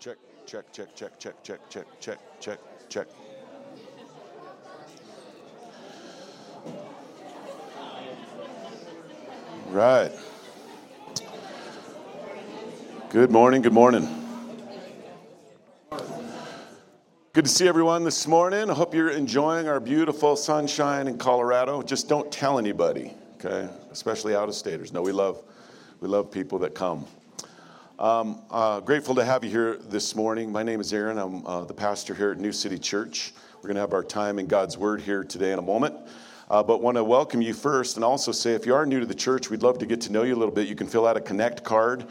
Check, check, check, check, check, check, check, check, check, check. Right. Good morning, good morning. Good to see everyone this morning. I hope you're enjoying our beautiful sunshine in Colorado. Just don't tell anybody, okay? Especially out of staters. No, we love, we love people that come. Um, uh, grateful to have you here this morning. My name is Aaron. I'm uh, the pastor here at New City Church. We're going to have our time in God's Word here today in a moment. Uh, but want to welcome you first and also say if you are new to the church, we'd love to get to know you a little bit. You can fill out a Connect card,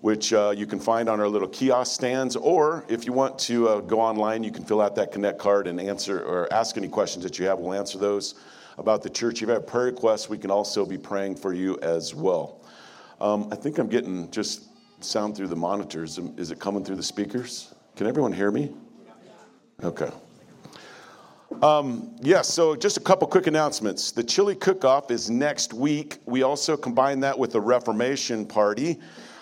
which uh, you can find on our little kiosk stands. Or if you want to uh, go online, you can fill out that Connect card and answer or ask any questions that you have. We'll answer those about the church. If you have prayer requests, we can also be praying for you as well. Um, I think I'm getting just sound through the monitors. Is it coming through the speakers? Can everyone hear me? Okay. Um, yes, yeah, so just a couple quick announcements. The chili cook off is next week. We also combine that with the Reformation party.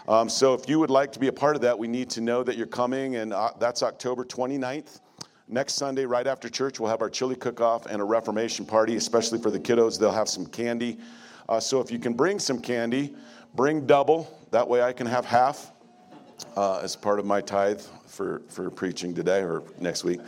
Um, so if you would like to be a part of that, we need to know that you're coming, and uh, that's October 29th. Next Sunday, right after church, we'll have our chili cook off and a Reformation party, especially for the kiddos. They'll have some candy. Uh, so if you can bring some candy, bring double. That way I can have half uh, as part of my tithe for, for preaching today or next week.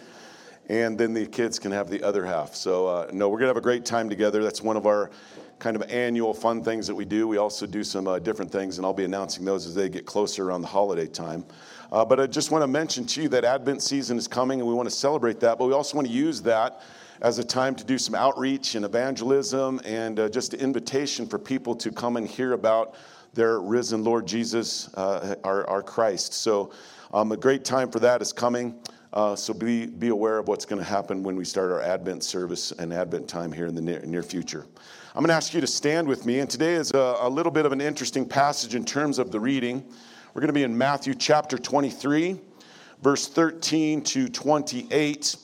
And then the kids can have the other half. So, uh, no, we're going to have a great time together. That's one of our kind of annual fun things that we do. We also do some uh, different things, and I'll be announcing those as they get closer around the holiday time. Uh, but I just want to mention to you that Advent season is coming, and we want to celebrate that. But we also want to use that as a time to do some outreach and evangelism and uh, just an invitation for people to come and hear about their risen Lord Jesus, uh, our, our Christ. So, um, a great time for that is coming. Uh, so be, be aware of what's going to happen when we start our Advent service and Advent time here in the near, near future. I'm going to ask you to stand with me, and today is a, a little bit of an interesting passage in terms of the reading. We're going to be in Matthew chapter 23, verse 13 to 28.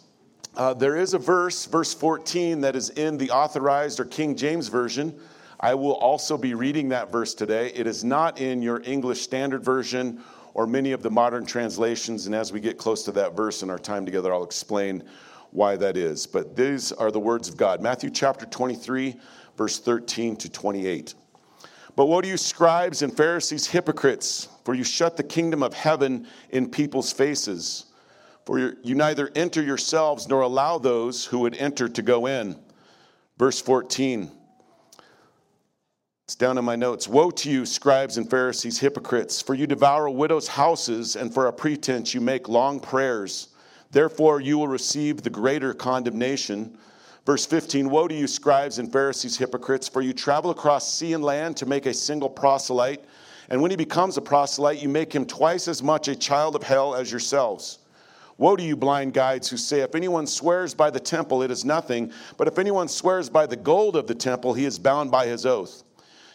Uh, there is a verse, verse 14, that is in the authorized or King James Version. I will also be reading that verse today. It is not in your English Standard Version or many of the modern translations. And as we get close to that verse in our time together, I'll explain why that is. But these are the words of God Matthew chapter 23, verse 13 to 28. But what do you scribes and Pharisees, hypocrites? For you shut the kingdom of heaven in people's faces. For you neither enter yourselves nor allow those who would enter to go in. Verse 14. It's down in my notes. Woe to you, scribes and Pharisees, hypocrites, for you devour widows' houses, and for a pretense you make long prayers. Therefore, you will receive the greater condemnation. Verse 15 Woe to you, scribes and Pharisees, hypocrites, for you travel across sea and land to make a single proselyte. And when he becomes a proselyte, you make him twice as much a child of hell as yourselves. Woe to you, blind guides, who say, If anyone swears by the temple, it is nothing. But if anyone swears by the gold of the temple, he is bound by his oath.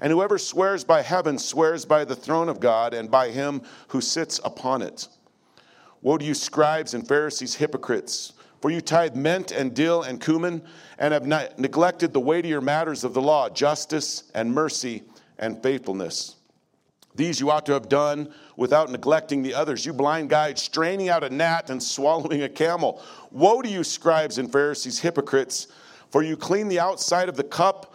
And whoever swears by heaven swears by the throne of God and by him who sits upon it. Woe to you, scribes and Pharisees, hypocrites! For you tithe mint and dill and cumin, and have neglected the weightier matters of the law justice and mercy and faithfulness. These you ought to have done without neglecting the others. You blind guides, straining out a gnat and swallowing a camel. Woe to you, scribes and Pharisees, hypocrites! For you clean the outside of the cup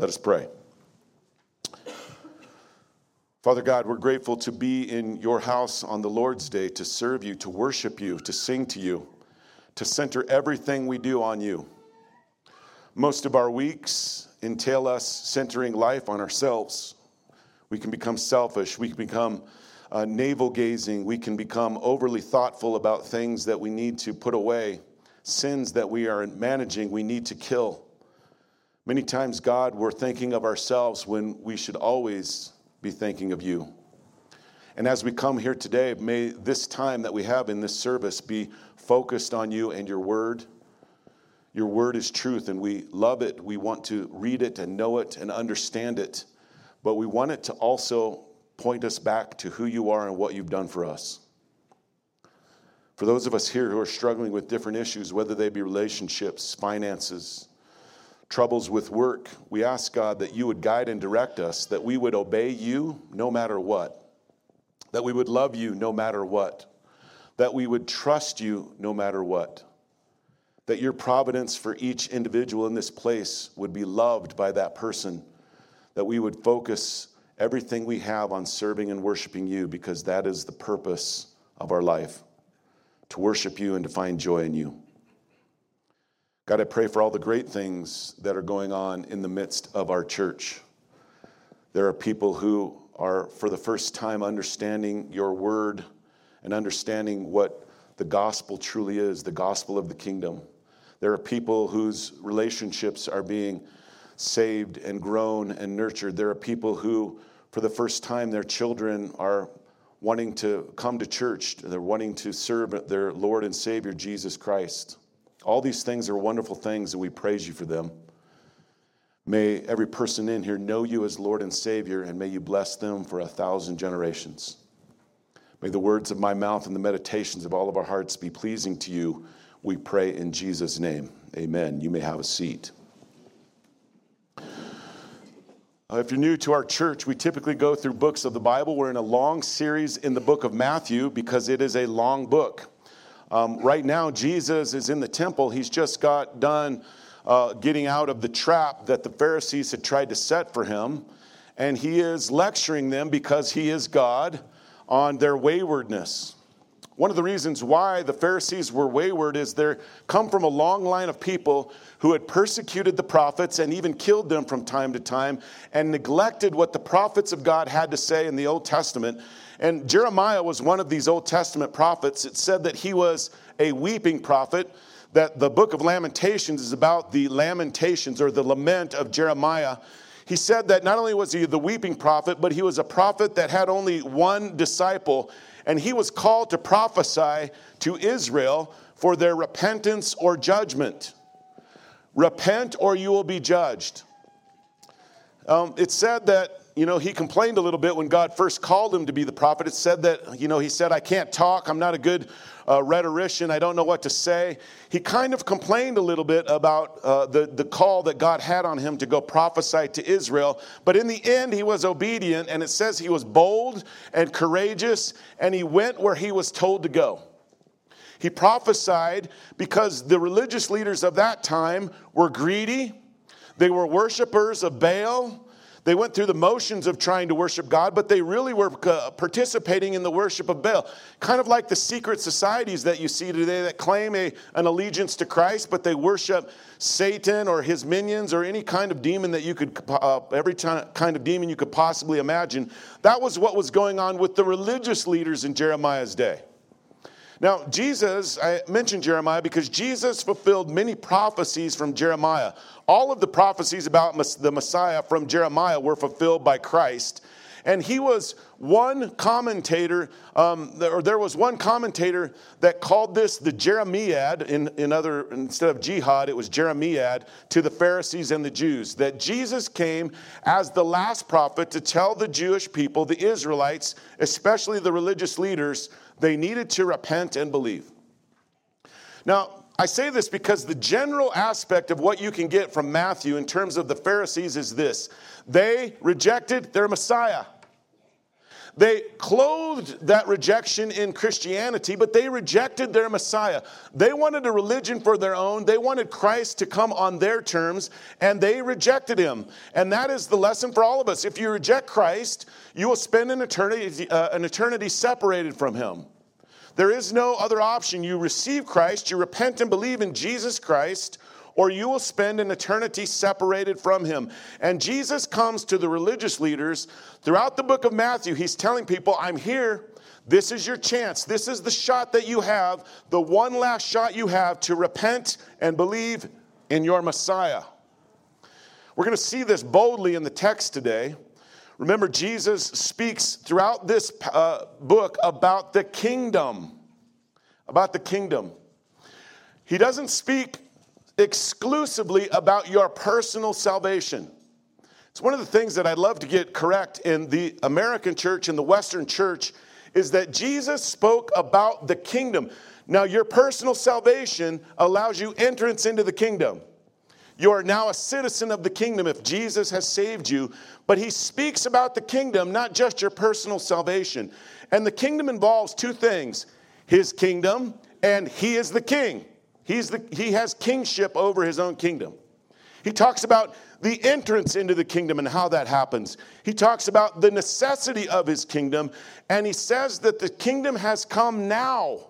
Let us pray. Father God, we're grateful to be in your house on the Lord's day, to serve you, to worship you, to sing to you, to center everything we do on you. Most of our weeks entail us centering life on ourselves. We can become selfish. We can become uh, navel gazing. We can become overly thoughtful about things that we need to put away, sins that we are managing, we need to kill. Many times, God, we're thinking of ourselves when we should always be thinking of you. And as we come here today, may this time that we have in this service be focused on you and your word. Your word is truth, and we love it. We want to read it and know it and understand it. But we want it to also point us back to who you are and what you've done for us. For those of us here who are struggling with different issues, whether they be relationships, finances, troubles with work, we ask God that you would guide and direct us, that we would obey you no matter what, that we would love you no matter what, that we would trust you no matter what, that your providence for each individual in this place would be loved by that person, that we would focus everything we have on serving and worshiping you because that is the purpose of our life to worship you and to find joy in you. God, I pray for all the great things that are going on in the midst of our church. There are people who are, for the first time, understanding your word and understanding what the gospel truly is the gospel of the kingdom. There are people whose relationships are being saved and grown and nurtured. There are people who for the first time, their children are wanting to come to church. They're wanting to serve their Lord and Savior, Jesus Christ. All these things are wonderful things, and we praise you for them. May every person in here know you as Lord and Savior, and may you bless them for a thousand generations. May the words of my mouth and the meditations of all of our hearts be pleasing to you. We pray in Jesus' name. Amen. You may have a seat. Uh, if you're new to our church, we typically go through books of the Bible. We're in a long series in the book of Matthew because it is a long book. Um, right now, Jesus is in the temple. He's just got done uh, getting out of the trap that the Pharisees had tried to set for him. And he is lecturing them because he is God on their waywardness. One of the reasons why the Pharisees were wayward is they come from a long line of people who had persecuted the prophets and even killed them from time to time and neglected what the prophets of God had to say in the Old Testament. And Jeremiah was one of these Old Testament prophets. It said that he was a weeping prophet, that the book of Lamentations is about the lamentations or the lament of Jeremiah. He said that not only was he the weeping prophet, but he was a prophet that had only one disciple and he was called to prophesy to Israel for their repentance or judgment. Repent or you will be judged. Um, it said that you know, he complained a little bit when God first called him to be the prophet. It said that, you know, he said, I can't talk. I'm not a good uh, rhetorician. I don't know what to say. He kind of complained a little bit about uh, the, the call that God had on him to go prophesy to Israel. But in the end, he was obedient, and it says he was bold and courageous, and he went where he was told to go. He prophesied because the religious leaders of that time were greedy, they were worshipers of Baal. They went through the motions of trying to worship God, but they really were uh, participating in the worship of Baal. Kind of like the secret societies that you see today that claim a, an allegiance to Christ, but they worship Satan or his minions or any kind of demon that you could, uh, every kind of demon you could possibly imagine. That was what was going on with the religious leaders in Jeremiah's day. Now, Jesus, I mentioned Jeremiah because Jesus fulfilled many prophecies from Jeremiah. All of the prophecies about the Messiah from Jeremiah were fulfilled by Christ. And he was one commentator, um, or there was one commentator that called this the Jeremiad, in, in other, instead of jihad, it was Jeremiad to the Pharisees and the Jews. That Jesus came as the last prophet to tell the Jewish people, the Israelites, especially the religious leaders, they needed to repent and believe. Now, I say this because the general aspect of what you can get from Matthew in terms of the Pharisees is this they rejected their Messiah. They clothed that rejection in Christianity, but they rejected their Messiah. They wanted a religion for their own. They wanted Christ to come on their terms, and they rejected him. And that is the lesson for all of us. If you reject Christ, you will spend an eternity, uh, an eternity separated from him. There is no other option. You receive Christ, you repent and believe in Jesus Christ, or you will spend an eternity separated from him. And Jesus comes to the religious leaders throughout the book of Matthew. He's telling people, I'm here. This is your chance. This is the shot that you have, the one last shot you have to repent and believe in your Messiah. We're going to see this boldly in the text today. Remember, Jesus speaks throughout this uh, book about the kingdom. About the kingdom. He doesn't speak exclusively about your personal salvation. It's one of the things that I'd love to get correct in the American church and the Western church is that Jesus spoke about the kingdom. Now, your personal salvation allows you entrance into the kingdom. You are now a citizen of the kingdom if Jesus has saved you. But he speaks about the kingdom, not just your personal salvation. And the kingdom involves two things his kingdom, and he is the king. He's the, he has kingship over his own kingdom. He talks about the entrance into the kingdom and how that happens. He talks about the necessity of his kingdom, and he says that the kingdom has come now.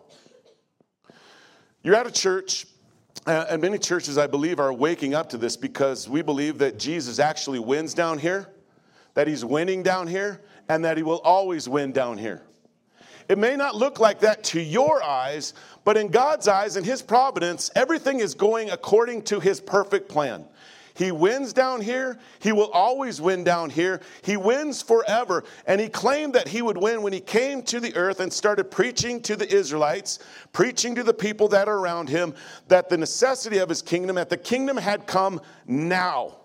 You're at a church, uh, and many churches, I believe, are waking up to this because we believe that Jesus actually wins down here, that he's winning down here, and that he will always win down here. It may not look like that to your eyes, but in God's eyes and His providence, everything is going according to His perfect plan. He wins down here. He will always win down here. He wins forever. And he claimed that he would win when he came to the earth and started preaching to the Israelites, preaching to the people that are around him, that the necessity of his kingdom, that the kingdom had come now.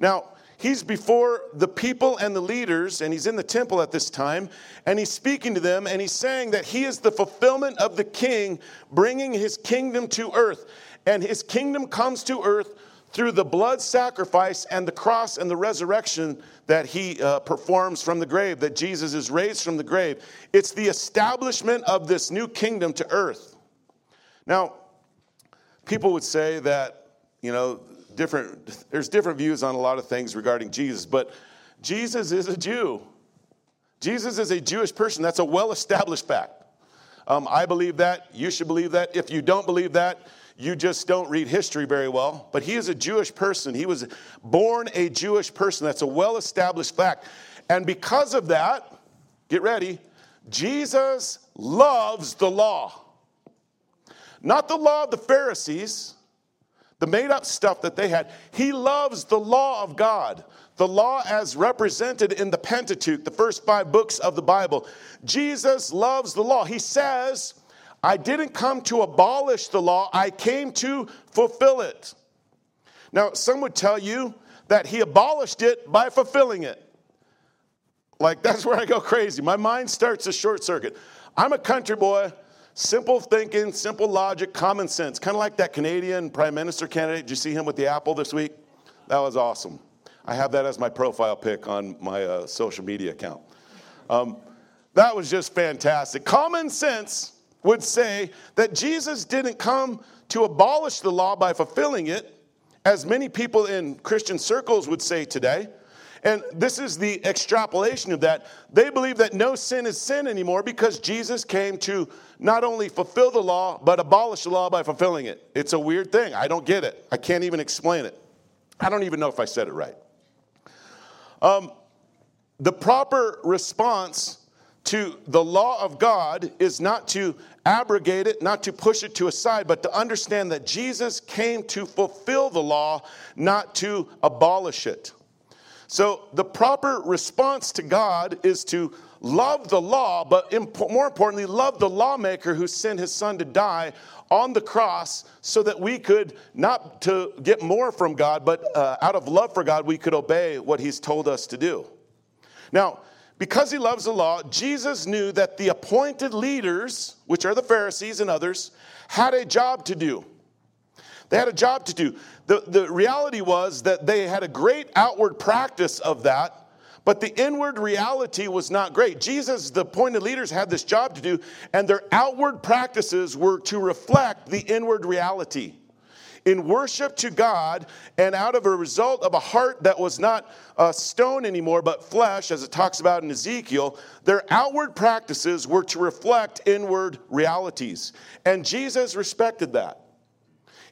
Now, he's before the people and the leaders, and he's in the temple at this time, and he's speaking to them, and he's saying that he is the fulfillment of the king, bringing his kingdom to earth. And his kingdom comes to earth through the blood sacrifice and the cross and the resurrection that he uh, performs from the grave, that Jesus is raised from the grave. It's the establishment of this new kingdom to earth. Now, people would say that, you know, different, there's different views on a lot of things regarding Jesus, but Jesus is a Jew. Jesus is a Jewish person. That's a well established fact. Um, I believe that. You should believe that. If you don't believe that, you just don't read history very well. But he is a Jewish person. He was born a Jewish person. That's a well established fact. And because of that, get ready, Jesus loves the law. Not the law of the Pharisees, the made up stuff that they had. He loves the law of God, the law as represented in the Pentateuch, the first five books of the Bible. Jesus loves the law. He says, I didn't come to abolish the law, I came to fulfill it. Now, some would tell you that he abolished it by fulfilling it. Like, that's where I go crazy. My mind starts to short circuit. I'm a country boy, simple thinking, simple logic, common sense. Kind of like that Canadian prime minister candidate. Did you see him with the apple this week? That was awesome. I have that as my profile pic on my uh, social media account. Um, that was just fantastic. Common sense would say that Jesus didn't come to abolish the law by fulfilling it, as many people in Christian circles would say today. And this is the extrapolation of that. They believe that no sin is sin anymore because Jesus came to not only fulfill the law, but abolish the law by fulfilling it. It's a weird thing. I don't get it. I can't even explain it. I don't even know if I said it right. Um, the proper response to the law of God is not to abrogate it, not to push it to a side, but to understand that Jesus came to fulfill the law, not to abolish it. So the proper response to God is to love the law, but more importantly, love the lawmaker who sent his son to die on the cross so that we could not to get more from God, but uh, out of love for God, we could obey what he's told us to do. Now, because he loves the law, Jesus knew that the appointed leaders, which are the Pharisees and others, had a job to do. They had a job to do. The, the reality was that they had a great outward practice of that, but the inward reality was not great. Jesus, the appointed leaders, had this job to do, and their outward practices were to reflect the inward reality. in worship to God, and out of a result of a heart that was not uh, stone anymore, but flesh, as it talks about in Ezekiel, their outward practices were to reflect inward realities. And Jesus respected that.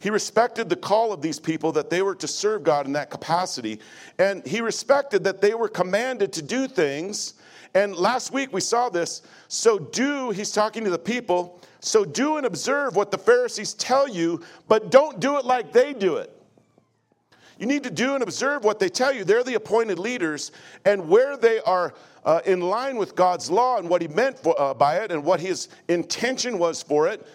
He respected the call of these people that they were to serve God in that capacity. And he respected that they were commanded to do things. And last week we saw this. So do, he's talking to the people, so do and observe what the Pharisees tell you, but don't do it like they do it. You need to do and observe what they tell you. They're the appointed leaders, and where they are uh, in line with God's law and what He meant for, uh, by it and what His intention was for it,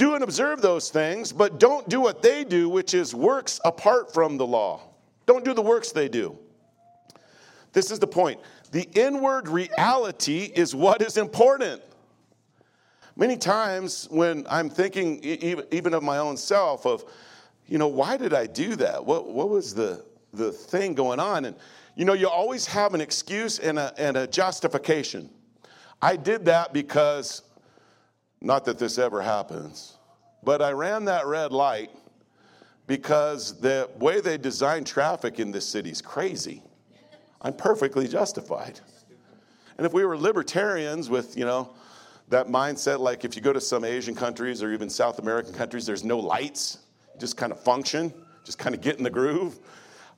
do and observe those things, but don't do what they do, which is works apart from the law. Don't do the works they do. This is the point. The inward reality is what is important. Many times when I'm thinking, even of my own self, of, you know, why did I do that? What, what was the, the thing going on? And, you know, you always have an excuse and a, and a justification. I did that because not that this ever happens, but I ran that red light because the way they design traffic in this city is crazy. I'm perfectly justified. And if we were libertarians with, you know, that mindset, like if you go to some Asian countries or even South American countries, there's no lights, just kind of function, just kind of get in the groove.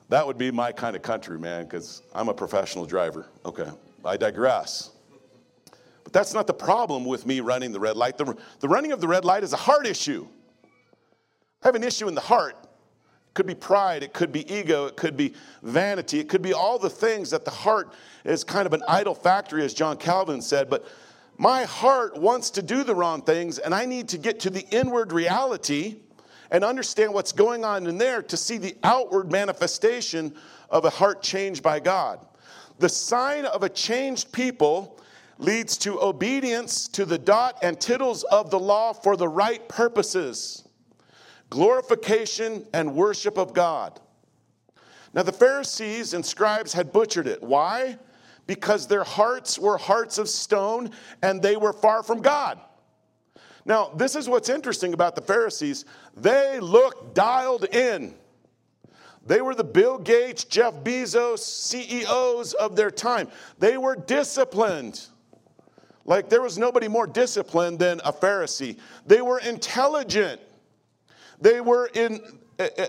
That would be my kind of country, man, because I'm a professional driver. Okay, I digress. That's not the problem with me running the red light. The, the running of the red light is a heart issue. I have an issue in the heart. It could be pride, it could be ego, it could be vanity, it could be all the things that the heart is kind of an idol factory, as John Calvin said. But my heart wants to do the wrong things, and I need to get to the inward reality and understand what's going on in there to see the outward manifestation of a heart changed by God. The sign of a changed people leads to obedience to the dot and tittles of the law for the right purposes glorification and worship of God. Now, the Pharisees and scribes had butchered it. Why? Because their hearts were hearts of stone and they were far from God. Now, this is what's interesting about the Pharisees. They looked dialed in. They were the Bill Gates, Jeff Bezos, CEOs of their time. They were disciplined. Like there was nobody more disciplined than a Pharisee. They were intelligent. They were in,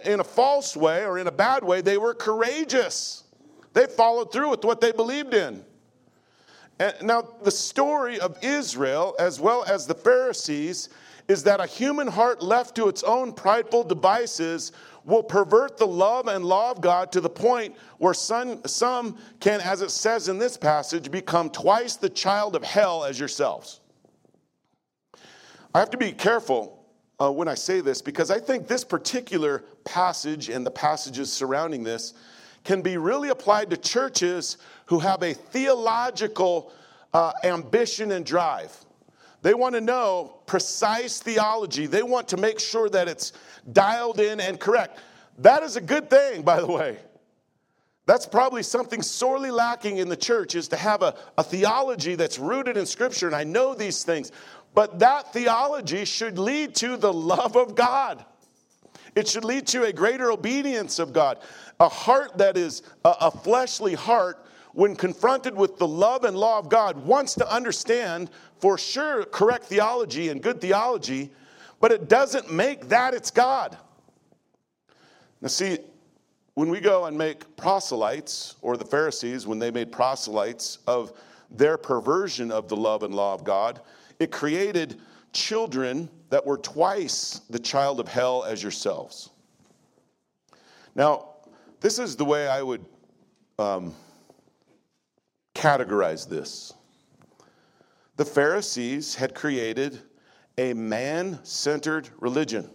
in a false way or in a bad way, they were courageous. They followed through with what they believed in. And now, the story of Israel, as well as the Pharisees, is that a human heart left to its own prideful devices will pervert the love and law of God to the point where some, some can, as it says in this passage, become twice the child of hell as yourselves. I have to be careful uh, when I say this because I think this particular passage and the passages surrounding this can be really applied to churches who have a theological uh, ambition and drive. They want to know precise theology. They want to make sure that it's dialed in and correct. That is a good thing, by the way. That's probably something sorely lacking in the church is to have a, a theology that's rooted in Scripture, and I know these things. But that theology should lead to the love of God. It should lead to a greater obedience of God. A heart that is a, a fleshly heart when confronted with the love and law of God, wants to understand for sure correct theology and good theology, but it doesn't make that its God. Now, see, when we go and make proselytes, or the Pharisees, when they made proselytes of their perversion of the love and law of God, it created children that were twice the child of hell as yourselves. Now, this is the way I would um, categorize this. The Pharisees had created a man centered religion.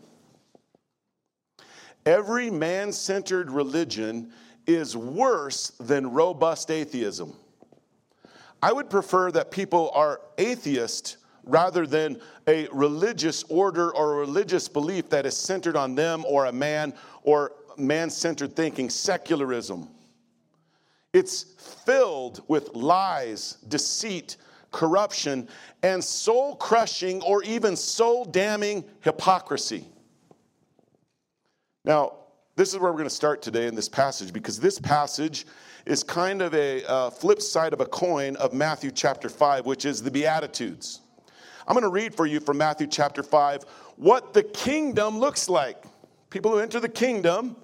Every man centered religion is worse than robust atheism. I would prefer that people are atheist rather than a religious order or a religious belief that is centered on them or a man or man centered thinking, secularism. It's filled with lies, deceit, corruption, and soul crushing or even soul damning hypocrisy. Now, this is where we're going to start today in this passage because this passage is kind of a uh, flip side of a coin of Matthew chapter 5, which is the Beatitudes. I'm going to read for you from Matthew chapter 5 what the kingdom looks like. People who enter the kingdom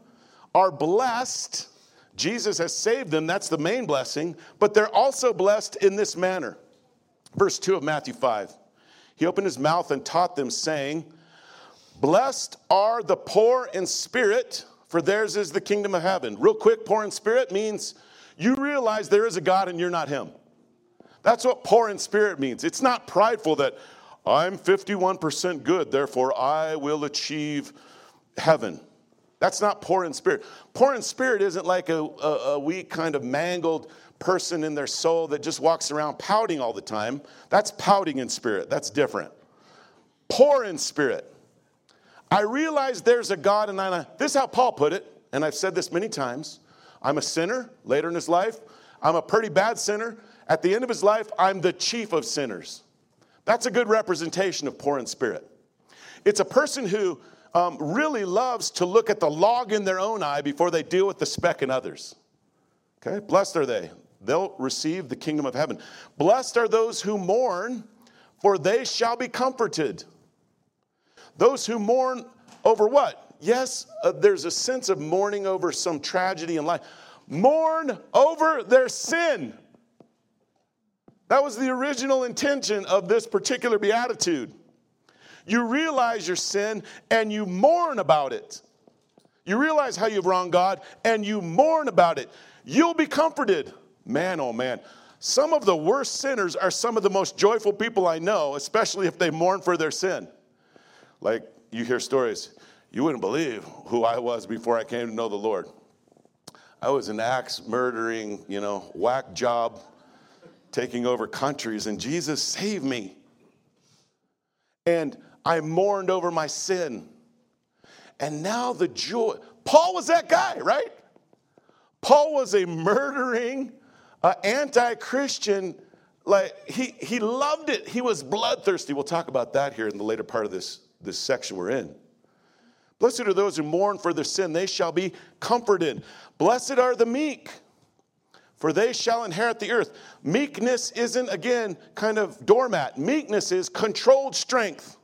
are blessed. Jesus has saved them, that's the main blessing, but they're also blessed in this manner. Verse 2 of Matthew 5. He opened his mouth and taught them, saying, Blessed are the poor in spirit, for theirs is the kingdom of heaven. Real quick, poor in spirit means you realize there is a God and you're not him. That's what poor in spirit means. It's not prideful that I'm 51% good, therefore I will achieve heaven. That's not poor in spirit. Poor in spirit isn't like a, a, a, weak, kind of mangled person in their soul that just walks around pouting all the time. That's pouting in spirit. That's different. Poor in spirit. I realize there's a God, and I, this is how Paul put it, and I've said this many times. I'm a sinner later in his life. I'm a pretty bad sinner. At the end of his life, I'm the chief of sinners. That's a good representation of poor in spirit. It's a person who um, really loves to look at the log in their own eye before they deal with the speck in others. Okay, blessed are they. They'll receive the kingdom of heaven. Blessed are those who mourn, for they shall be comforted. Those who mourn over what? Yes, uh, there's a sense of mourning over some tragedy in life. Mourn over their sin. That was the original intention of this particular beatitude. You realize your sin and you mourn about it. You realize how you've wronged God and you mourn about it. You'll be comforted. Man, oh man. Some of the worst sinners are some of the most joyful people I know, especially if they mourn for their sin. Like you hear stories, you wouldn't believe who I was before I came to know the Lord. I was an axe murdering, you know, whack job taking over countries, and Jesus saved me. And I mourned over my sin. And now the joy. Paul was that guy, right? Paul was a murdering, uh, anti Christian. Like he, he loved it. He was bloodthirsty. We'll talk about that here in the later part of this, this section we're in. Blessed are those who mourn for their sin, they shall be comforted. Blessed are the meek for they shall inherit the earth. Meekness isn't, again, kind of doormat. Meekness is controlled strength.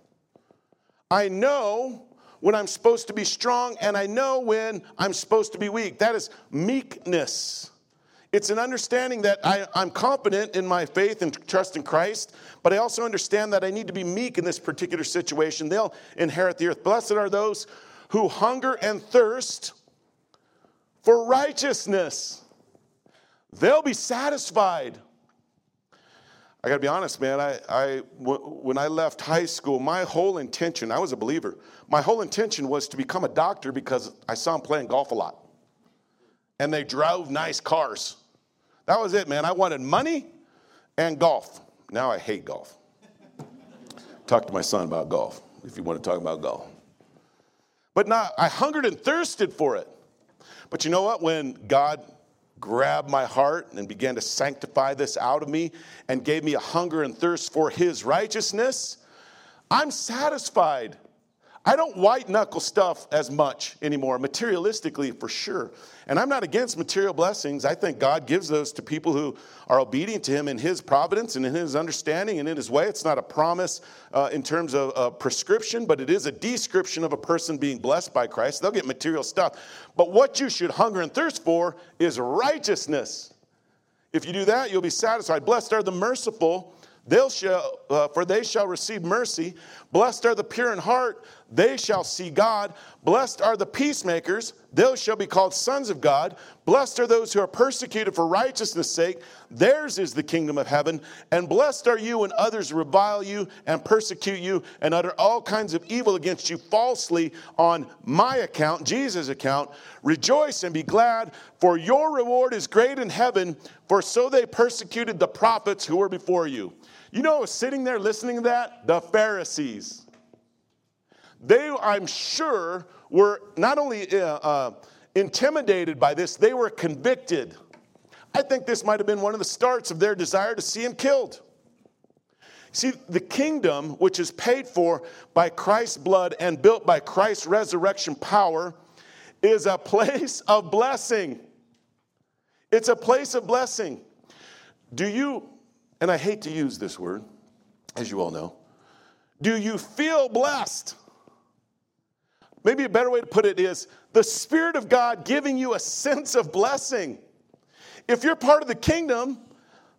I know when I'm supposed to be strong, and I know when I'm supposed to be weak. That is meekness. It's an understanding that I, am confident in my faith and trust in Christ, but I also understand that I need to be meek in this particular situation. They'll inherit the earth. Blessed are those who hunger and thirst for righteousness They'll be satisfied. I got to be honest, man. I, I, when I left high school, my whole intention, I was a believer, my whole intention was to become a doctor because I saw them playing golf a lot. And they drove nice cars. That was it, man. I wanted money and golf. Now I hate golf. talk to my son about golf if you want to talk about golf. But now I hungered and thirsted for it. But you know what? When God grabbed my heart and began to sanctify this out of me and gave me a hunger and thirst for his righteousness, I'm satisfied. I don't white knuckle stuff as much anymore, materialistically for sure. And I'm not against material blessings. I think God gives those to people who are obedient to Him in His providence and in His understanding and in His way. It's not a promise uh, in terms of a prescription, but it is a description of a person being blessed by Christ. They'll get material stuff. But what you should hunger and thirst for is righteousness. If you do that, you'll be satisfied. Blessed are the merciful They'll uh, for they shall receive mercy. Blessed are the pure in heart, they shall see God. Blessed are the peacemakers, they shall be called sons of God. Blessed are those who are persecuted for righteousness' sake, theirs is the kingdom of heaven. And blessed are you when others revile you and persecute you and utter all kinds of evil against you falsely on my account, Jesus' account. Rejoice and be glad, for your reward is great in heaven, for so they persecuted the prophets who were before you. You know, sitting there listening to that? The Pharisees. They, I'm sure, were not only uh, uh, intimidated by this, they were convicted. I think this might have been one of the starts of their desire to see him killed. See, the kingdom, which is paid for by Christ's blood and built by Christ's resurrection power, is a place of blessing. It's a place of blessing. Do you, and I hate to use this word, as you all know, do you feel blessed? Maybe a better way to put it is the Spirit of God giving you a sense of blessing. If you're part of the kingdom,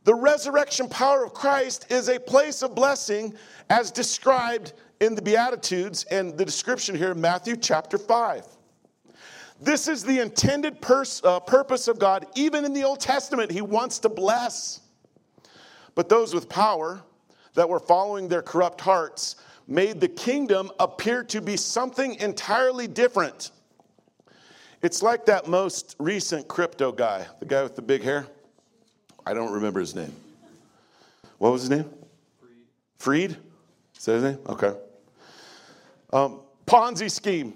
the resurrection power of Christ is a place of blessing as described in the Beatitudes and the description here in Matthew chapter 5. This is the intended pers- uh, purpose of God. Even in the Old Testament, He wants to bless. But those with power that were following their corrupt hearts made the kingdom appear to be something entirely different. It's like that most recent crypto guy, the guy with the big hair. I don't remember his name. What was his name? Freed. Freed? Is that his name? Okay. Um, Ponzi scheme.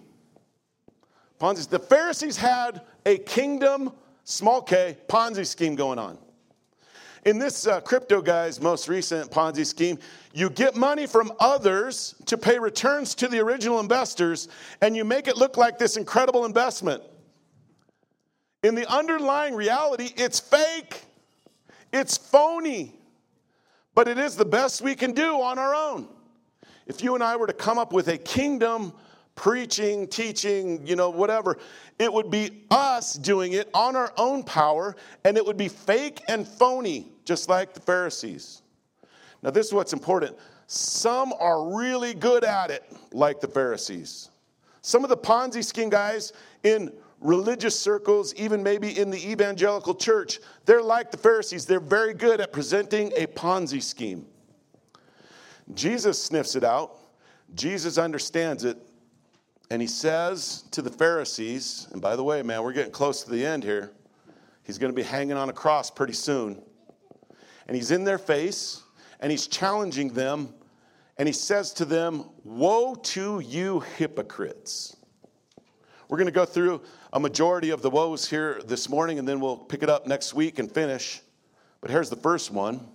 Ponzi. The Pharisees had a kingdom, small k, Ponzi scheme going on. In this uh, crypto guy's most recent Ponzi scheme, you get money from others to pay returns to the original investors, and you make it look like this incredible investment. In the underlying reality, it's fake, it's phony, but it is the best we can do on our own. If you and I were to come up with a kingdom preaching, teaching, you know, whatever, it would be us doing it on our own power, and it would be fake and phony, just like the Pharisees. Now, this is what's important. Some are really good at it, like the Pharisees. Some of the Ponzi scheme guys in religious circles, even maybe in the evangelical church, they're like the Pharisees. They're very good at presenting a Ponzi scheme. Jesus sniffs it out, Jesus understands it, and he says to the Pharisees, and by the way, man, we're getting close to the end here. He's going to be hanging on a cross pretty soon. And he's in their face and he's challenging them and he says to them, Woe to you, hypocrites. We're going to go through a majority of the woes here this morning, and then we'll pick it up next week and finish. But here's the first one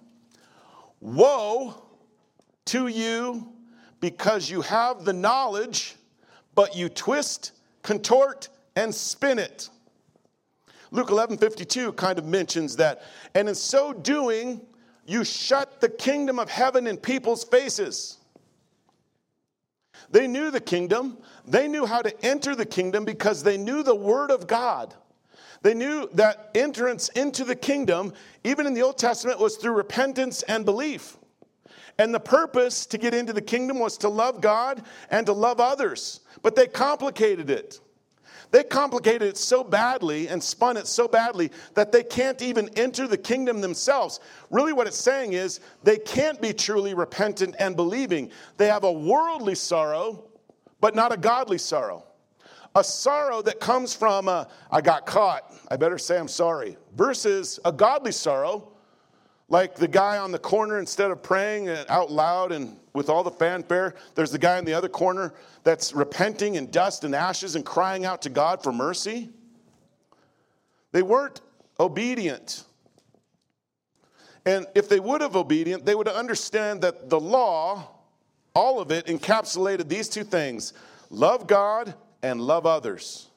Woe to you because you have the knowledge, but you twist, contort, and spin it. Luke 11 52 kind of mentions that. And in so doing, you shut the kingdom of heaven in people's faces. They knew the kingdom. They knew how to enter the kingdom because they knew the word of God. They knew that entrance into the kingdom, even in the Old Testament, was through repentance and belief. And the purpose to get into the kingdom was to love God and to love others. But they complicated it. They complicated it so badly and spun it so badly that they can't even enter the kingdom themselves. Really, what it's saying is they can't be truly repentant and believing. They have a worldly sorrow, but not a godly sorrow. A sorrow that comes from, a, I got caught, I better say I'm sorry, versus a godly sorrow like the guy on the corner, instead of praying out loud and with all the fanfare, there's the guy in the other corner that's repenting in dust and ashes and crying out to God for mercy. They weren't obedient. And if they would have obedient, they would understand that the law, all of it, encapsulated these two things love God and love others.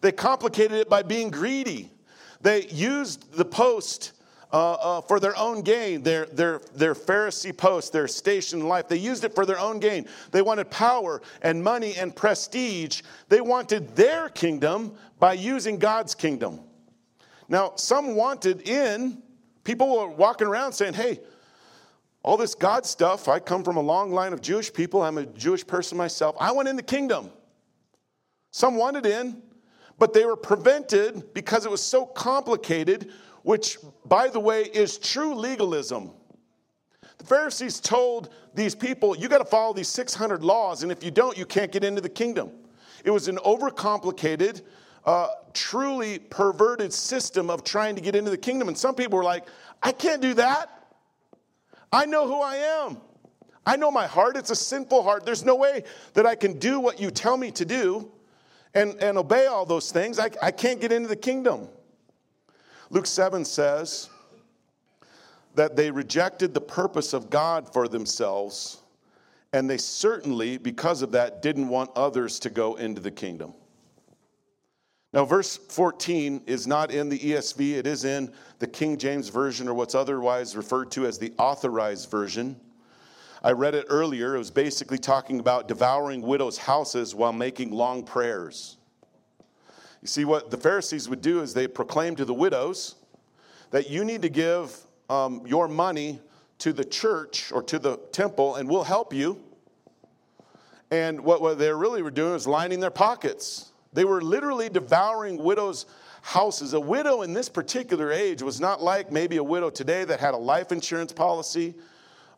They complicated it by being greedy. They used the post uh, uh, for their own gain, their, their, their Pharisee post, their station in life. They used it for their own gain. They wanted power and money and prestige. They wanted their kingdom by using God's kingdom. Now, some wanted in, people were walking around saying, hey, all this God stuff, I come from a long line of Jewish people. I'm a Jewish person myself. I want in the kingdom. Some wanted in, but they were prevented because it was so complicated which, by the way, is true legalism. The Pharisees told these people, you got to follow these 600 laws, and if you don't, you can't get into the kingdom. It was an overcomplicated, uh, truly perverted system of trying to get into the kingdom. And some people were like, I can't do that. I know who I am. I know my heart. It's a sinful heart. There's no way that I can do what you tell me to do and, and obey all those things. I, I can't get into the kingdom. Luke 7 says that they rejected the purpose of God for themselves, and they certainly, because of that, didn't want others to go into the kingdom. Now, verse 14 is not in the ESV, it is in the King James Version, or what's otherwise referred to as the authorized version. I read it earlier. It was basically talking about devouring widows' houses while making long prayers. You see, what the Pharisees would do is they proclaim to the widows that you need to give um, your money to the church or to the temple and we'll help you. And what, what they really were doing was lining their pockets. They were literally devouring widows' houses. A widow in this particular age was not like maybe a widow today that had a life insurance policy.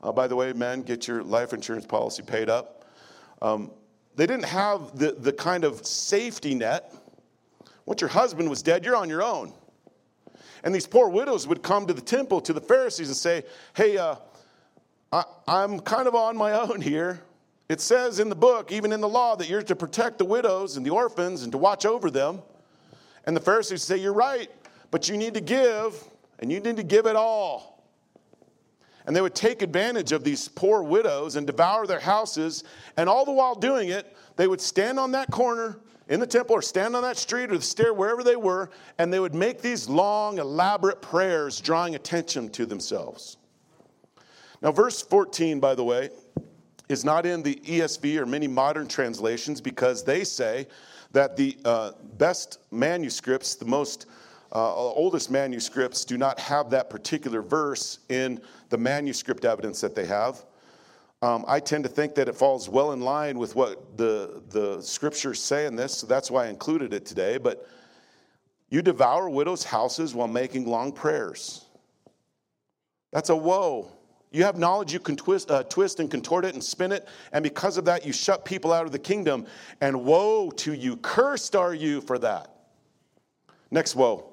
Uh, by the way, men, get your life insurance policy paid up. Um, they didn't have the, the kind of safety net. Once your husband was dead, you're on your own. And these poor widows would come to the temple to the Pharisees and say, Hey, uh, I, I'm kind of on my own here. It says in the book, even in the law, that you're to protect the widows and the orphans and to watch over them. And the Pharisees say, You're right, but you need to give, and you need to give it all. And they would take advantage of these poor widows and devour their houses. And all the while doing it, they would stand on that corner in the temple or stand on that street or the stair, wherever they were, and they would make these long, elaborate prayers, drawing attention to themselves. Now, verse 14, by the way, is not in the ESV or many modern translations because they say that the uh, best manuscripts, the most uh, oldest manuscripts, do not have that particular verse in the manuscript evidence that they have. Um, I tend to think that it falls well in line with what the, the scriptures say in this, so that's why I included it today. But you devour widows' houses while making long prayers. That's a woe. You have knowledge, you can twist, uh, twist and contort it and spin it, and because of that, you shut people out of the kingdom. And woe to you, cursed are you for that. Next woe.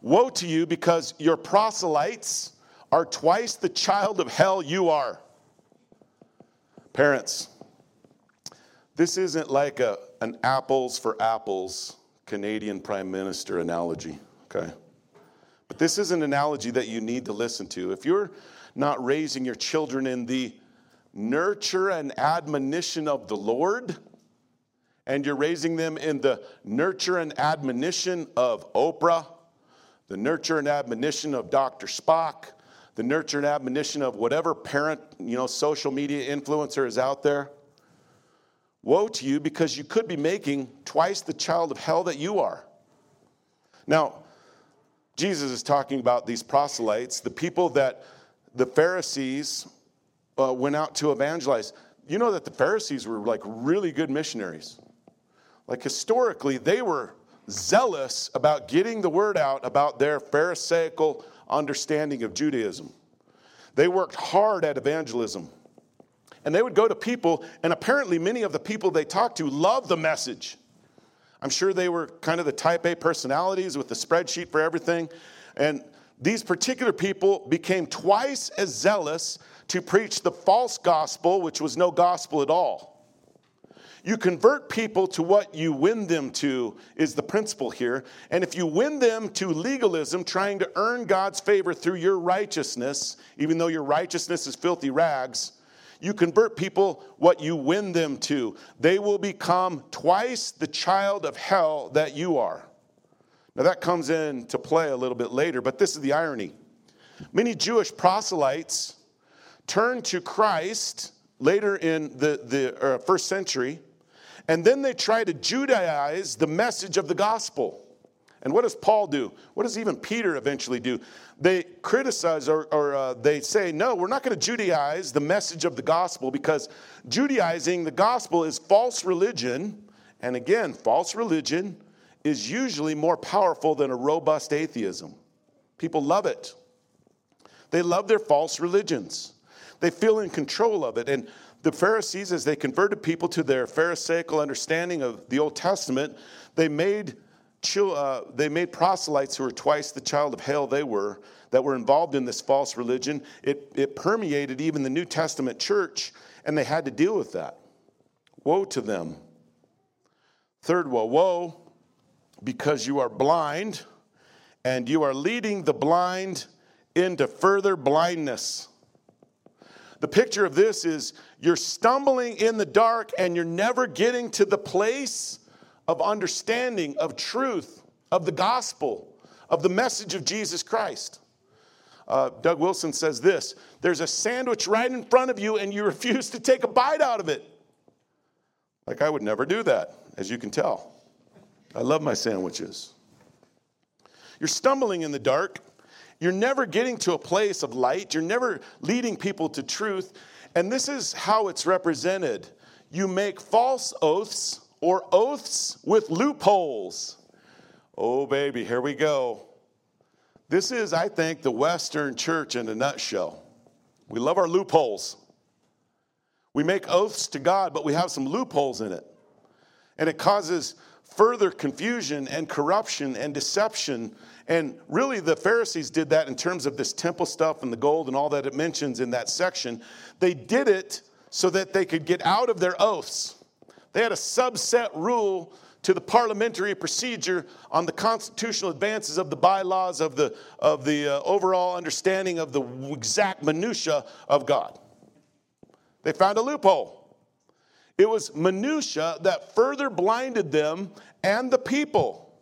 Woe to you because your proselytes are twice the child of hell you are. Parents, this isn't like a, an apples for apples Canadian Prime Minister analogy, okay? But this is an analogy that you need to listen to. If you're not raising your children in the nurture and admonition of the Lord, and you're raising them in the nurture and admonition of Oprah, the nurture and admonition of Dr. Spock, the nurture and admonition of whatever parent, you know, social media influencer is out there. Woe to you because you could be making twice the child of hell that you are. Now, Jesus is talking about these proselytes, the people that the Pharisees uh, went out to evangelize. You know that the Pharisees were like really good missionaries. Like historically, they were zealous about getting the word out about their Pharisaical understanding of Judaism. They worked hard at evangelism. And they would go to people, and apparently, many of the people they talked to loved the message. I'm sure they were kind of the type A personalities with the spreadsheet for everything. And these particular people became twice as zealous to preach the false gospel, which was no gospel at all. You convert people to what you win them to, is the principle here. And if you win them to legalism, trying to earn God's favor through your righteousness, even though your righteousness is filthy rags, you convert people what you win them to. They will become twice the child of hell that you are. Now, that comes into play a little bit later, but this is the irony. Many Jewish proselytes turned to Christ later in the, the uh, first century, and then they try to Judaize the message of the gospel. And what does Paul do? What does even Peter eventually do? They criticize or, or uh, they say, no, we're not going to Judaize the message of the gospel because Judaizing the gospel is false religion. And again, false religion is usually more powerful than a robust atheism. People love it. They love their false religions. They feel in control of it. And the Pharisees, as they converted people to their Pharisaical understanding of the Old Testament, they made, uh, they made proselytes who were twice the child of hell they were, that were involved in this false religion. It, it permeated even the New Testament church, and they had to deal with that. Woe to them. Third woe, woe because you are blind and you are leading the blind into further blindness. The picture of this is you're stumbling in the dark and you're never getting to the place of understanding, of truth, of the gospel, of the message of Jesus Christ. Uh, Doug Wilson says this there's a sandwich right in front of you, and you refuse to take a bite out of it. Like, I would never do that, as you can tell. I love my sandwiches. You're stumbling in the dark. You're never getting to a place of light. You're never leading people to truth. And this is how it's represented you make false oaths or oaths with loopholes. Oh, baby, here we go. This is, I think, the Western church in a nutshell. We love our loopholes. We make oaths to God, but we have some loopholes in it. And it causes further confusion and corruption and deception. And really, the Pharisees did that in terms of this temple stuff and the gold and all that it mentions in that section. They did it so that they could get out of their oaths. They had a subset rule to the parliamentary procedure on the constitutional advances of the bylaws of the, of the uh, overall understanding of the exact minutia of God. They found a loophole. It was minutia that further blinded them and the people.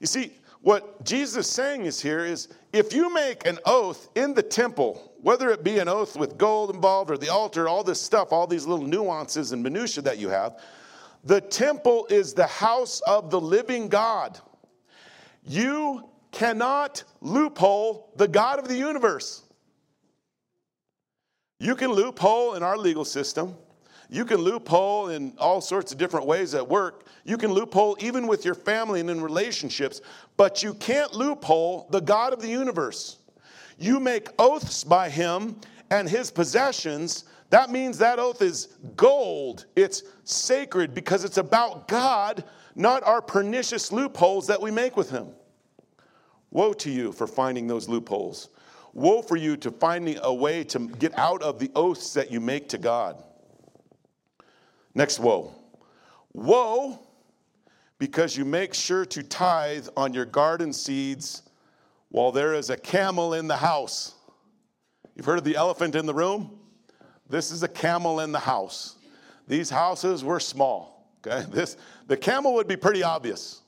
You see, what Jesus is saying is here is if you make an oath in the temple, whether it be an oath with gold involved or the altar, all this stuff, all these little nuances and minutia that you have, the temple is the house of the living God. You cannot loophole the God of the universe. You can loophole in our legal system. You can loophole in all sorts of different ways at work. You can loophole even with your family and in relationships, but you can't loophole the God of the universe. You make oaths by him and his possessions that means that oath is gold. It's sacred because it's about God, not our pernicious loopholes that we make with Him. Woe to you for finding those loopholes. Woe for you to finding a way to get out of the oaths that you make to God. Next woe. Woe because you make sure to tithe on your garden seeds while there is a camel in the house. You've heard of the elephant in the room? This is a camel in the house. These houses were small. Okay, this the camel would be pretty obvious.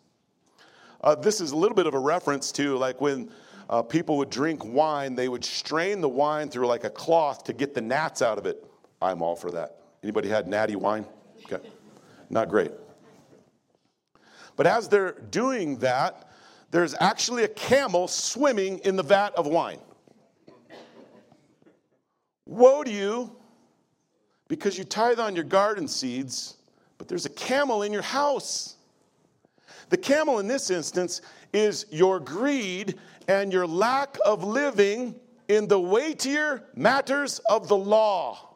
Uh, this is a little bit of a reference to like when uh, people would drink wine, they would strain the wine through like a cloth to get the gnats out of it. I'm all for that. Anybody had natty wine? Okay, not great. But as they're doing that, there's actually a camel swimming in the vat of wine. Woe to you because you tithe on your garden seeds, but there's a camel in your house. The camel in this instance is your greed and your lack of living in the weightier matters of the law.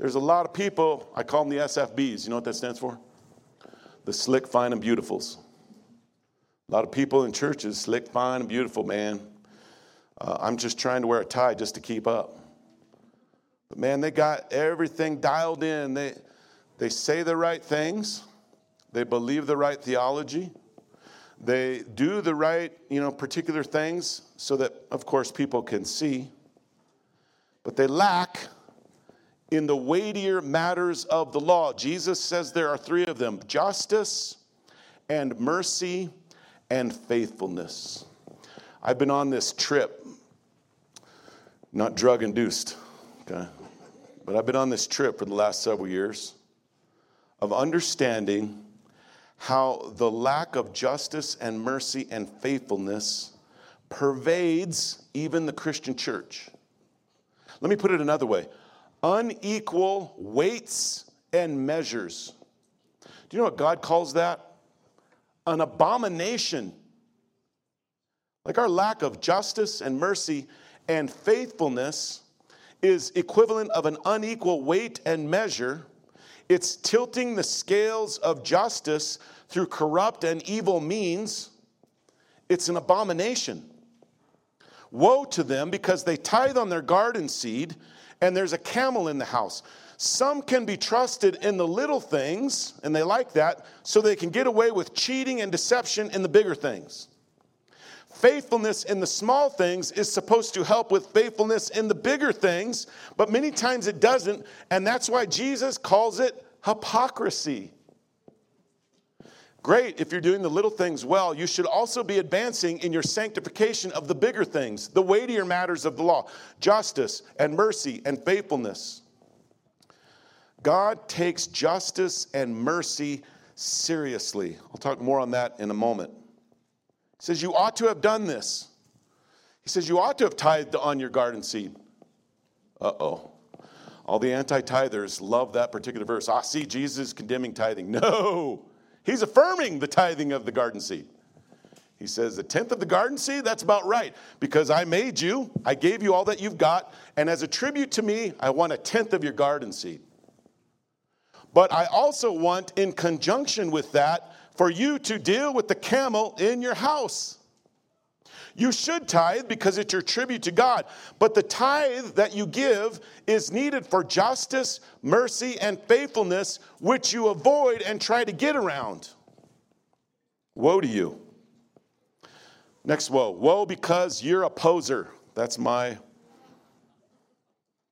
There's a lot of people, I call them the SFBs. You know what that stands for? The slick, fine, and beautifuls. A lot of people in churches, slick, fine, and beautiful, man. Uh, I'm just trying to wear a tie just to keep up. But man, they got everything dialed in. They, they say the right things, they believe the right theology, they do the right, you know, particular things so that, of course, people can see. But they lack in the weightier matters of the law. Jesus says there are three of them justice and mercy and faithfulness. I've been on this trip, not drug induced, okay? But I've been on this trip for the last several years of understanding how the lack of justice and mercy and faithfulness pervades even the Christian church. Let me put it another way unequal weights and measures. Do you know what God calls that? An abomination. Like our lack of justice and mercy and faithfulness is equivalent of an unequal weight and measure. It's tilting the scales of justice through corrupt and evil means. It's an abomination. Woe to them because they tithe on their garden seed and there's a camel in the house. Some can be trusted in the little things, and they like that, so they can get away with cheating and deception in the bigger things. Faithfulness in the small things is supposed to help with faithfulness in the bigger things, but many times it doesn't, and that's why Jesus calls it hypocrisy. Great if you're doing the little things well. You should also be advancing in your sanctification of the bigger things, the weightier matters of the law, justice and mercy and faithfulness. God takes justice and mercy seriously. I'll talk more on that in a moment. He says, You ought to have done this. He says, You ought to have tithed on your garden seed. Uh oh. All the anti tithers love that particular verse. Ah, see, Jesus condemning tithing. No, he's affirming the tithing of the garden seed. He says, The tenth of the garden seed, that's about right, because I made you, I gave you all that you've got, and as a tribute to me, I want a tenth of your garden seed. But I also want, in conjunction with that, for you to deal with the camel in your house. You should tithe because it's your tribute to God. But the tithe that you give is needed for justice, mercy, and faithfulness, which you avoid and try to get around. Woe to you. Next woe. Woe because you're a poser. That's my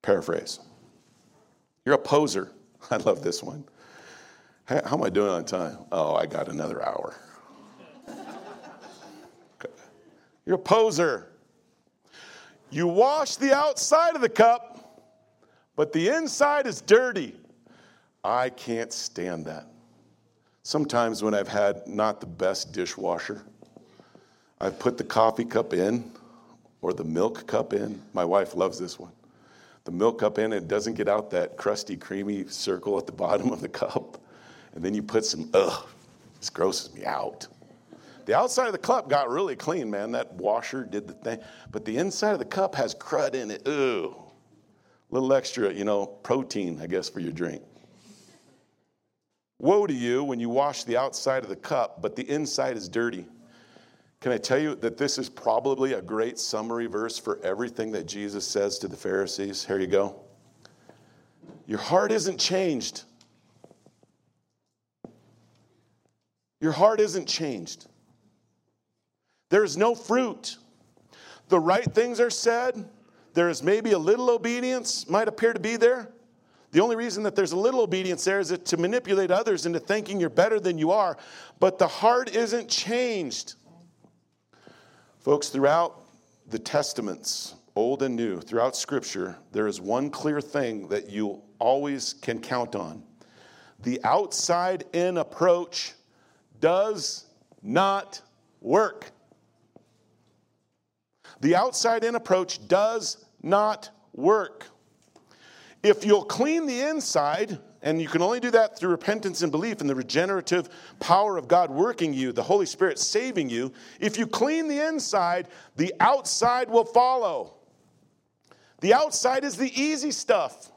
paraphrase. You're a poser. I love this one. How am I doing on time? Oh, I got another hour. You're a poser. You wash the outside of the cup, but the inside is dirty. I can't stand that. Sometimes when I've had not the best dishwasher, I've put the coffee cup in or the milk cup in. My wife loves this one. The milk cup in, it doesn't get out that crusty, creamy circle at the bottom of the cup. And then you put some, ugh, this grosses me out. The outside of the cup got really clean, man. That washer did the thing. But the inside of the cup has crud in it. Ooh. Little extra, you know, protein, I guess, for your drink. Woe to you when you wash the outside of the cup, but the inside is dirty. Can I tell you that this is probably a great summary verse for everything that Jesus says to the Pharisees? Here you go. Your heart isn't changed. Your heart isn't changed. There is no fruit. The right things are said. There is maybe a little obedience, might appear to be there. The only reason that there's a little obedience there is to manipulate others into thinking you're better than you are. But the heart isn't changed. Folks, throughout the Testaments, Old and New, throughout Scripture, there is one clear thing that you always can count on the outside in approach does not work. The outside in approach does not work. If you'll clean the inside, and you can only do that through repentance and belief in the regenerative power of God working you, the Holy Spirit saving you. If you clean the inside, the outside will follow. The outside is the easy stuff,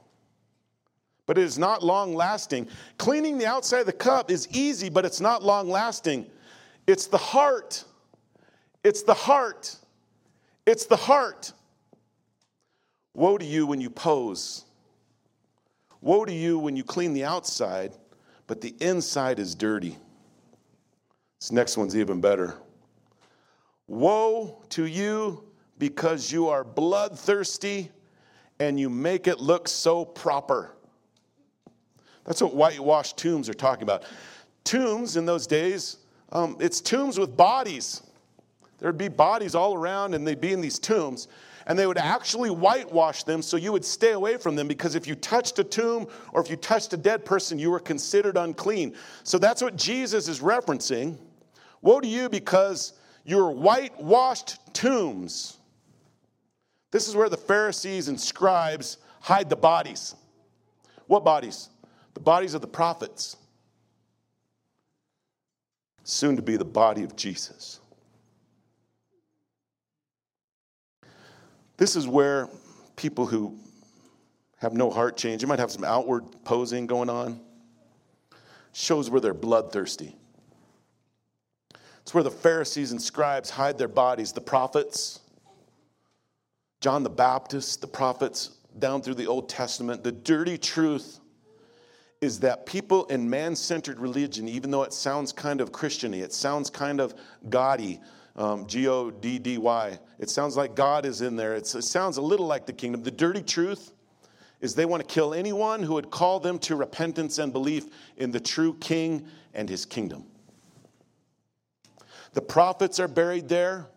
but it is not long lasting. Cleaning the outside of the cup is easy, but it's not long lasting. It's the heart. It's the heart. It's the heart. Woe to you when you pose. Woe to you when you clean the outside, but the inside is dirty. This next one's even better. Woe to you because you are bloodthirsty and you make it look so proper. That's what whitewashed tombs are talking about. Tombs in those days, um, it's tombs with bodies. There'd be bodies all around, and they'd be in these tombs. And they would actually whitewash them so you would stay away from them because if you touched a tomb or if you touched a dead person, you were considered unclean. So that's what Jesus is referencing. Woe to you because you're whitewashed tombs. This is where the Pharisees and scribes hide the bodies. What bodies? The bodies of the prophets. Soon to be the body of Jesus. This is where people who have no heart change, you might have some outward posing going on, shows where they're bloodthirsty. It's where the Pharisees and scribes hide their bodies, the prophets, John the Baptist, the prophets down through the Old Testament. The dirty truth is that people in man centered religion, even though it sounds kind of Christiany, it sounds kind of gaudy, um, G O D D Y. It sounds like God is in there. It's, it sounds a little like the kingdom. The dirty truth is they want to kill anyone who would call them to repentance and belief in the true king and his kingdom. The prophets are buried there.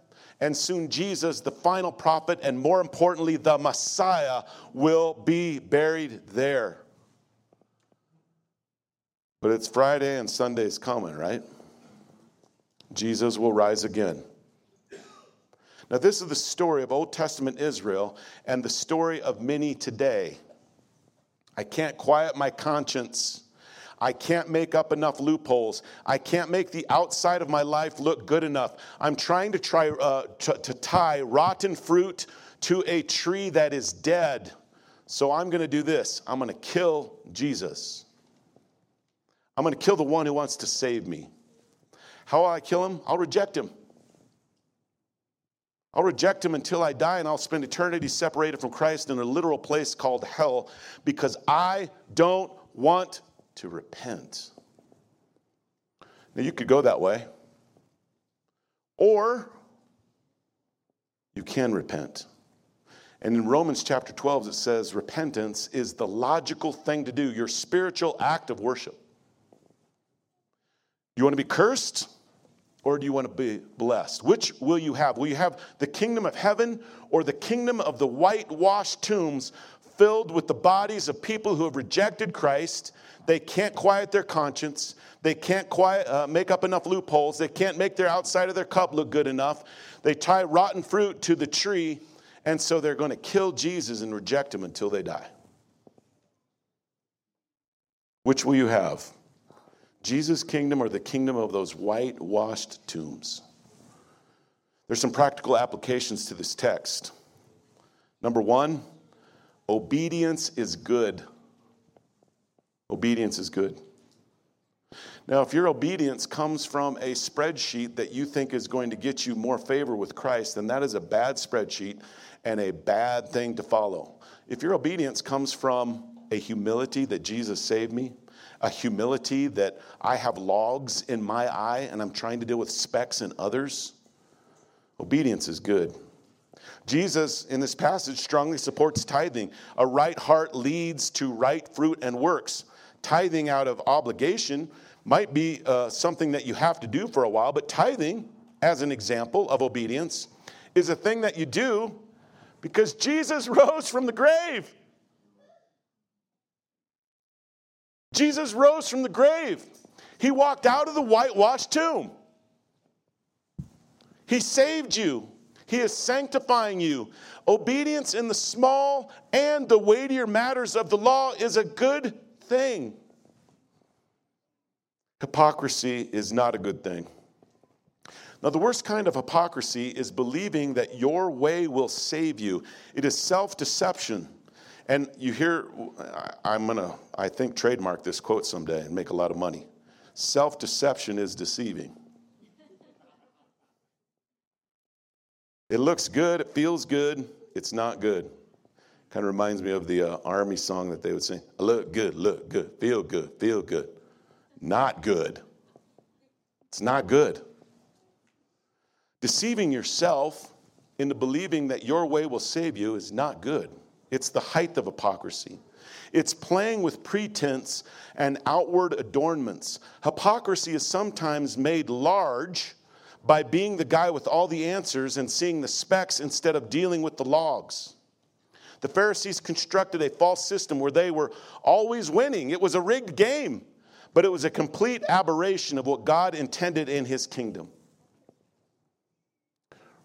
And soon Jesus, the final prophet, and more importantly, the Messiah, will be buried there. But it's Friday and Sunday's coming, right? Jesus will rise again. Now, this is the story of Old Testament Israel and the story of many today. I can't quiet my conscience. I can't make up enough loopholes. I can't make the outside of my life look good enough. I'm trying to try uh, to, to tie rotten fruit to a tree that is dead. So I'm going to do this. I'm going to kill Jesus. I'm going to kill the one who wants to save me. How will I kill him? I'll reject him. I'll reject him until I die, and I'll spend eternity separated from Christ in a literal place called hell because I don't want to repent. Now, you could go that way, or you can repent. And in Romans chapter 12, it says repentance is the logical thing to do, your spiritual act of worship. You want to be cursed? Or do you want to be blessed? Which will you have? Will you have the kingdom of heaven or the kingdom of the whitewashed tombs filled with the bodies of people who have rejected Christ? They can't quiet their conscience. They can't quiet, uh, make up enough loopholes. They can't make their outside of their cup look good enough. They tie rotten fruit to the tree, and so they're going to kill Jesus and reject him until they die. Which will you have? Jesus' kingdom or the kingdom of those whitewashed tombs? There's some practical applications to this text. Number one, obedience is good. Obedience is good. Now, if your obedience comes from a spreadsheet that you think is going to get you more favor with Christ, then that is a bad spreadsheet and a bad thing to follow. If your obedience comes from a humility that Jesus saved me, a humility that I have logs in my eye and I'm trying to deal with specks in others. Obedience is good. Jesus, in this passage, strongly supports tithing. A right heart leads to right fruit and works. Tithing out of obligation might be uh, something that you have to do for a while, but tithing, as an example of obedience, is a thing that you do because Jesus rose from the grave. Jesus rose from the grave. He walked out of the whitewashed tomb. He saved you. He is sanctifying you. Obedience in the small and the weightier matters of the law is a good thing. Hypocrisy is not a good thing. Now, the worst kind of hypocrisy is believing that your way will save you. It is self deception. And you hear, I'm going to, I think, trademark this quote someday and make a lot of money. Self deception is deceiving. It looks good, it feels good, it's not good. Kind of reminds me of the uh, army song that they would sing look good, look good, feel good, feel good. Not good. It's not good. Deceiving yourself into believing that your way will save you is not good. It's the height of hypocrisy. It's playing with pretense and outward adornments. Hypocrisy is sometimes made large by being the guy with all the answers and seeing the specks instead of dealing with the logs. The Pharisees constructed a false system where they were always winning. It was a rigged game, but it was a complete aberration of what God intended in his kingdom.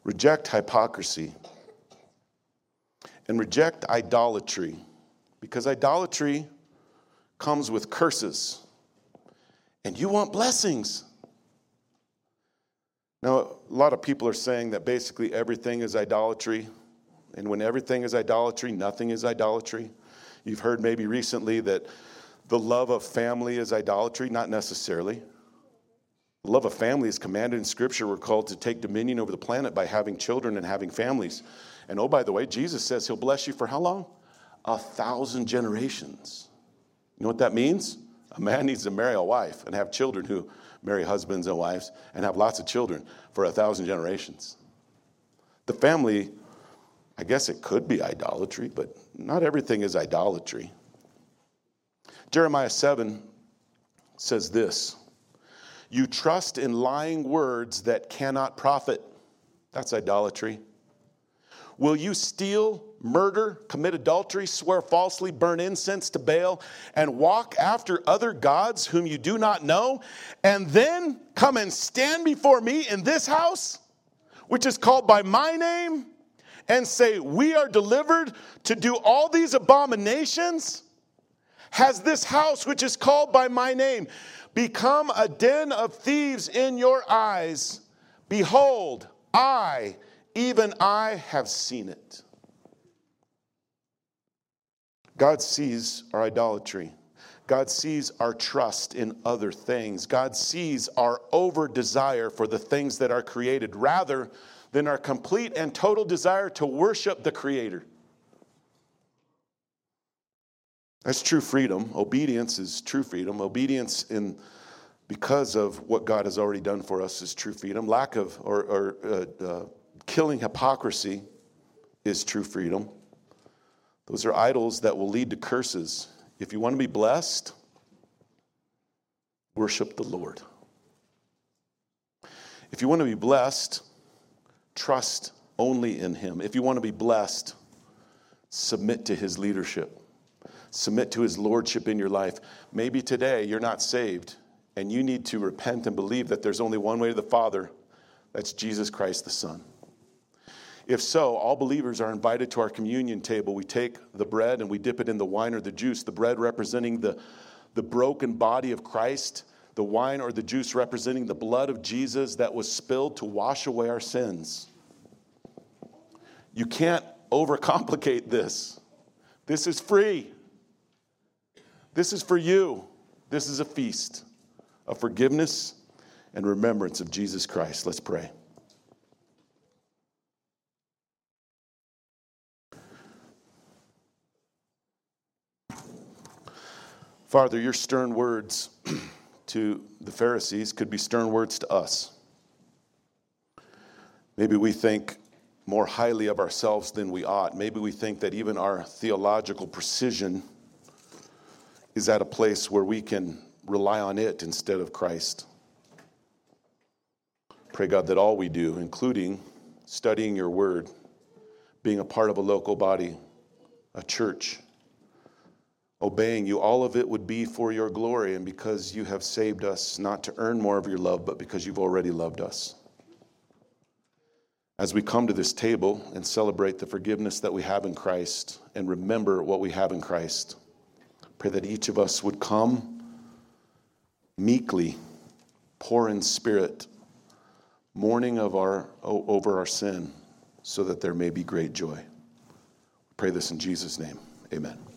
Reject hypocrisy and reject idolatry because idolatry comes with curses and you want blessings. Now, a lot of people are saying that basically everything is idolatry. And when everything is idolatry, nothing is idolatry. You've heard maybe recently that the love of family is idolatry. Not necessarily. The love of family is commanded in Scripture. We're called to take dominion over the planet by having children and having families. And oh, by the way, Jesus says he'll bless you for how long? A thousand generations. You know what that means? A man needs to marry a wife and have children who marry husbands and wives and have lots of children for a thousand generations. The family, I guess it could be idolatry, but not everything is idolatry. Jeremiah 7 says this You trust in lying words that cannot profit. That's idolatry. Will you steal, murder, commit adultery, swear falsely, burn incense to Baal, and walk after other gods whom you do not know, and then come and stand before me in this house, which is called by my name, and say, We are delivered to do all these abominations? Has this house, which is called by my name, become a den of thieves in your eyes? Behold, I even I have seen it. God sees our idolatry. God sees our trust in other things. God sees our over desire for the things that are created rather than our complete and total desire to worship the Creator. That's true freedom. Obedience is true freedom. Obedience in because of what God has already done for us is true freedom. Lack of or, or uh, uh, killing hypocrisy is true freedom. Those are idols that will lead to curses. If you want to be blessed, worship the Lord. If you want to be blessed, trust only in Him. If you want to be blessed, submit to His leadership, submit to His lordship in your life. Maybe today you're not saved and you need to repent and believe that there's only one way to the Father that's Jesus Christ the Son. If so, all believers are invited to our communion table. We take the bread and we dip it in the wine or the juice, the bread representing the, the broken body of Christ, the wine or the juice representing the blood of Jesus that was spilled to wash away our sins. You can't overcomplicate this. This is free. This is for you. This is a feast of forgiveness and remembrance of Jesus Christ. Let's pray. Father, your stern words to the Pharisees could be stern words to us. Maybe we think more highly of ourselves than we ought. Maybe we think that even our theological precision is at a place where we can rely on it instead of Christ. Pray, God, that all we do, including studying your word, being a part of a local body, a church, obeying you, all of it would be for your glory and because you have saved us, not to earn more of your love, but because you've already loved us. As we come to this table and celebrate the forgiveness that we have in Christ and remember what we have in Christ, pray that each of us would come meekly, poor in spirit, mourning of our, over our sin, so that there may be great joy. Pray this in Jesus' name. Amen.